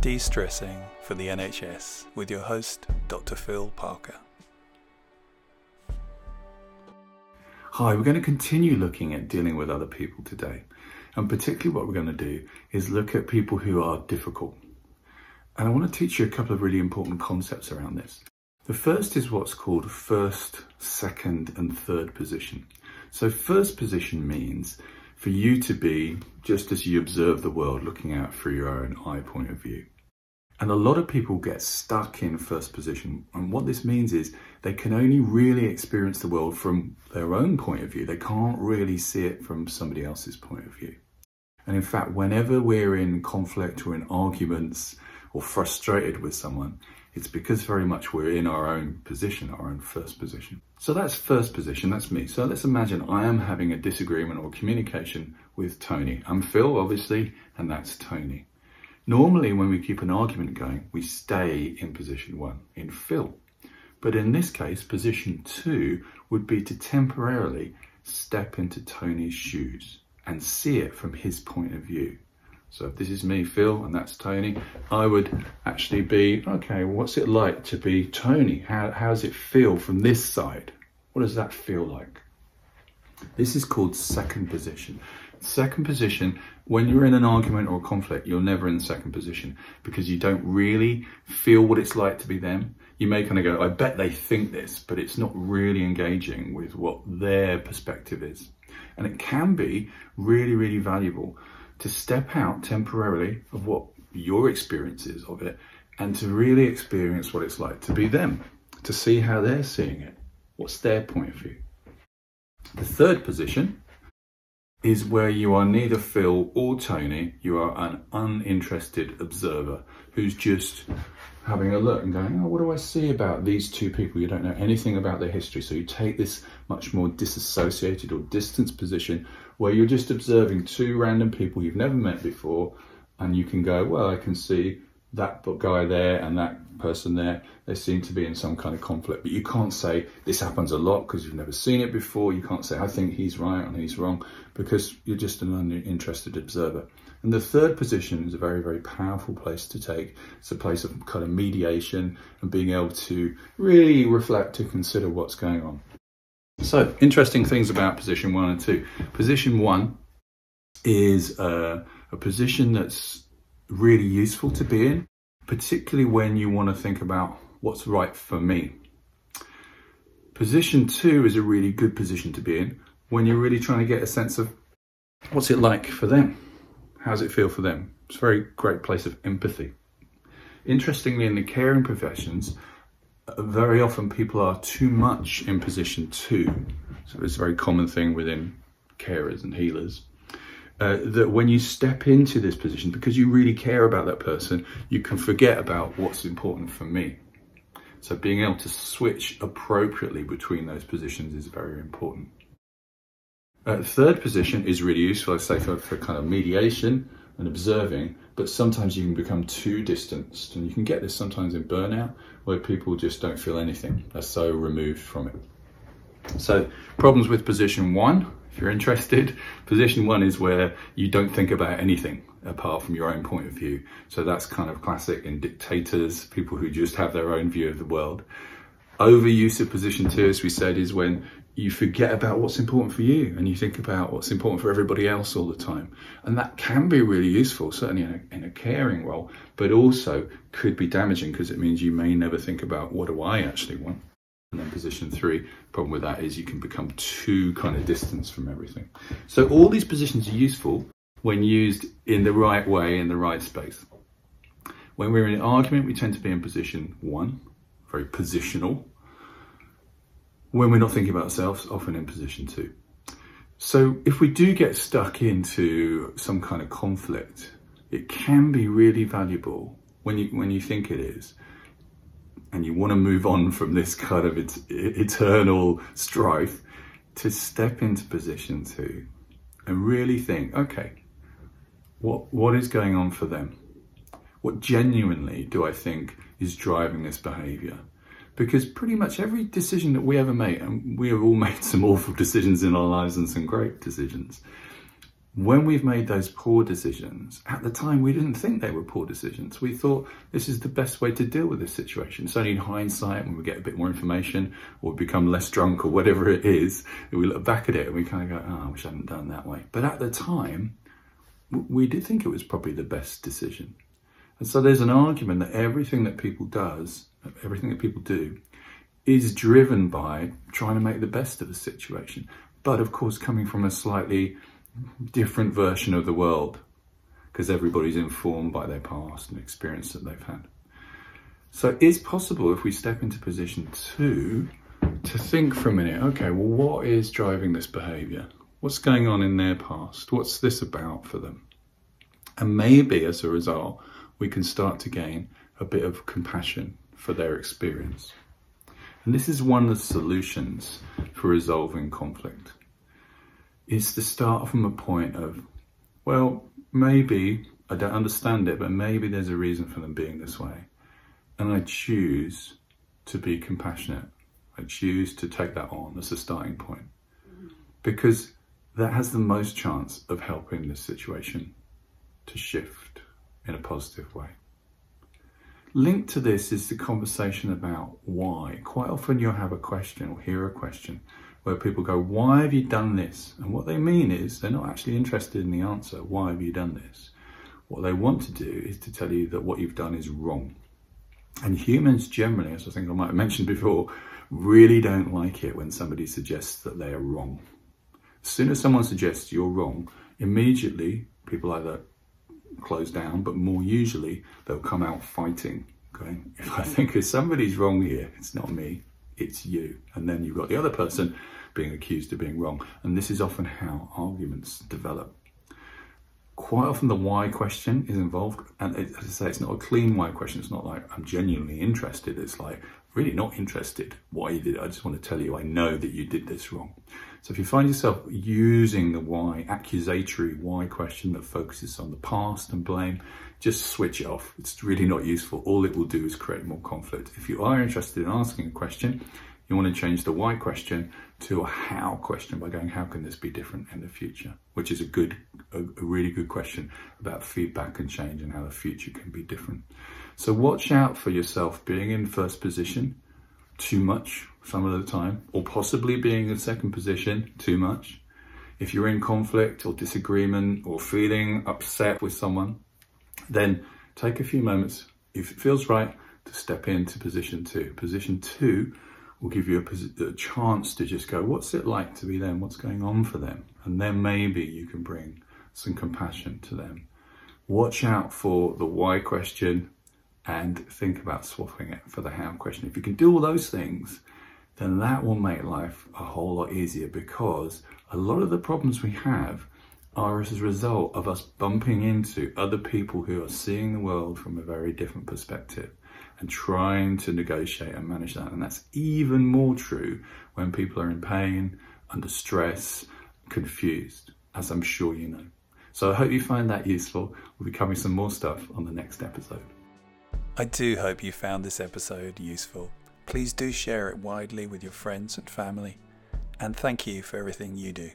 De Stressing for the NHS with your host, Dr. Phil Parker. Hi, we're going to continue looking at dealing with other people today. And particularly, what we're going to do is look at people who are difficult. And I want to teach you a couple of really important concepts around this. The first is what's called first, second, and third position. So, first position means for you to be just as you observe the world, looking out through your own eye point of view. And a lot of people get stuck in first position. And what this means is they can only really experience the world from their own point of view. They can't really see it from somebody else's point of view. And in fact, whenever we're in conflict or in arguments or frustrated with someone, it's because very much we're in our own position, our own first position. So that's first position, that's me. So let's imagine I am having a disagreement or communication with Tony. I'm Phil, obviously, and that's Tony. Normally, when we keep an argument going, we stay in position one, in Phil. But in this case, position two would be to temporarily step into Tony's shoes and see it from his point of view. So if this is me, Phil, and that's Tony, I would actually be, okay, what's it like to be Tony? How, how does it feel from this side? What does that feel like? This is called second position. Second position, when you're in an argument or a conflict, you're never in second position because you don't really feel what it's like to be them. You may kind of go, I bet they think this, but it's not really engaging with what their perspective is. And it can be really, really valuable to step out temporarily of what your experience is of it and to really experience what it's like to be them, to see how they're seeing it. What's their point of view? The third position is where you are neither Phil or Tony, you are an uninterested observer who's just having a look and going, oh, what do I see about these two people? You don't know anything about their history. So you take this much more disassociated or distanced position where you're just observing two random people you've never met before, and you can go, well, I can see that guy there and that person there. They seem to be in some kind of conflict, but you can't say this happens a lot because you've never seen it before. You can't say I think he's right and he's wrong because you're just an uninterested observer. And the third position is a very, very powerful place to take. It's a place of kind of mediation and being able to really reflect to consider what's going on. So, interesting things about position one and two. Position one is uh, a position that's really useful to be in, particularly when you want to think about what's right for me. Position two is a really good position to be in when you're really trying to get a sense of what's it like for them. How's it feel for them? It's a very great place of empathy. Interestingly, in the caring professions, uh, very often people are too much in position two. So it's a very common thing within carers and healers. Uh, that when you step into this position, because you really care about that person, you can forget about what's important for me. So being able to switch appropriately between those positions is very important. Uh, third position is really useful, I say, for, for kind of mediation and observing, but sometimes you can become too distanced. And you can get this sometimes in burnout where people just don't feel anything. They're so removed from it. So, problems with position one, if you're interested, position one is where you don't think about anything apart from your own point of view. So, that's kind of classic in dictators, people who just have their own view of the world. Overuse of position two, as we said, is when you forget about what's important for you and you think about what's important for everybody else all the time. And that can be really useful, certainly in a, in a caring role, but also could be damaging because it means you may never think about what do I actually want. And then position three, problem with that is you can become too kind of distance from everything. So all these positions are useful when used in the right way in the right space. When we're in an argument, we tend to be in position one, very positional, when we're not thinking about ourselves, often in position two. So if we do get stuck into some kind of conflict, it can be really valuable when you when you think it is, and you want to move on from this kind of et- eternal strife, to step into position two and really think, okay, what what is going on for them? What genuinely do I think is driving this behaviour? because pretty much every decision that we ever make, and we have all made some awful decisions in our lives and some great decisions, when we've made those poor decisions, at the time we didn't think they were poor decisions. We thought this is the best way to deal with this situation. It's only in hindsight when we get a bit more information or become less drunk or whatever it is, we look back at it and we kind of go, oh, I wish I hadn't done that way. But at the time, we did think it was probably the best decision. And so there's an argument that everything that people does, everything that people do, is driven by trying to make the best of a situation. But of course, coming from a slightly different version of the world because everybody's informed by their past and experience that they've had. So it's possible if we step into position two to think for a minute, okay, well, what is driving this behavior? What's going on in their past? What's this about for them? And maybe as a result, we can start to gain a bit of compassion for their experience. And this is one of the solutions for resolving conflict is to start from a point of, well, maybe I don't understand it, but maybe there's a reason for them being this way. And I choose to be compassionate. I choose to take that on as a starting point because that has the most chance of helping the situation to shift in a positive way. Linked to this is the conversation about why. Quite often you'll have a question or hear a question where people go, Why have you done this? And what they mean is they're not actually interested in the answer, Why have you done this? What they want to do is to tell you that what you've done is wrong. And humans generally, as I think I might have mentioned before, really don't like it when somebody suggests that they are wrong. As soon as someone suggests you're wrong, immediately people either close down, but more usually they'll come out fighting. Okay, if I think if somebody's wrong here, it's not me, it's you. And then you've got the other person being accused of being wrong. And this is often how arguments develop. Quite often, the why question is involved. And as I say, it's not a clean why question. It's not like I'm genuinely interested. It's like, really not interested why you did it. I just want to tell you, I know that you did this wrong. So if you find yourself using the why, accusatory why question that focuses on the past and blame, just switch it off. It's really not useful. All it will do is create more conflict. If you are interested in asking a question, you want to change the why question to a how question by going, how can this be different in the future? Which is a good, a, a really good question about feedback and change and how the future can be different. So watch out for yourself being in first position too much some of the time, or possibly being in second position too much. If you're in conflict or disagreement or feeling upset with someone, then take a few moments, if it feels right, to step into position two. Position two will give you a, a, chance to just go, what's it like to be them? What's going on for them? And then maybe you can bring some compassion to them. Watch out for the why question and think about swapping it for the how question. If you can do all those things, then that will make life a whole lot easier because a lot of the problems we have are as a result of us bumping into other people who are seeing the world from a very different perspective and trying to negotiate and manage that. And that's even more true when people are in pain, under stress, confused, as I'm sure you know. So I hope you find that useful. We'll be covering some more stuff on the next episode. I do hope you found this episode useful. Please do share it widely with your friends and family. And thank you for everything you do.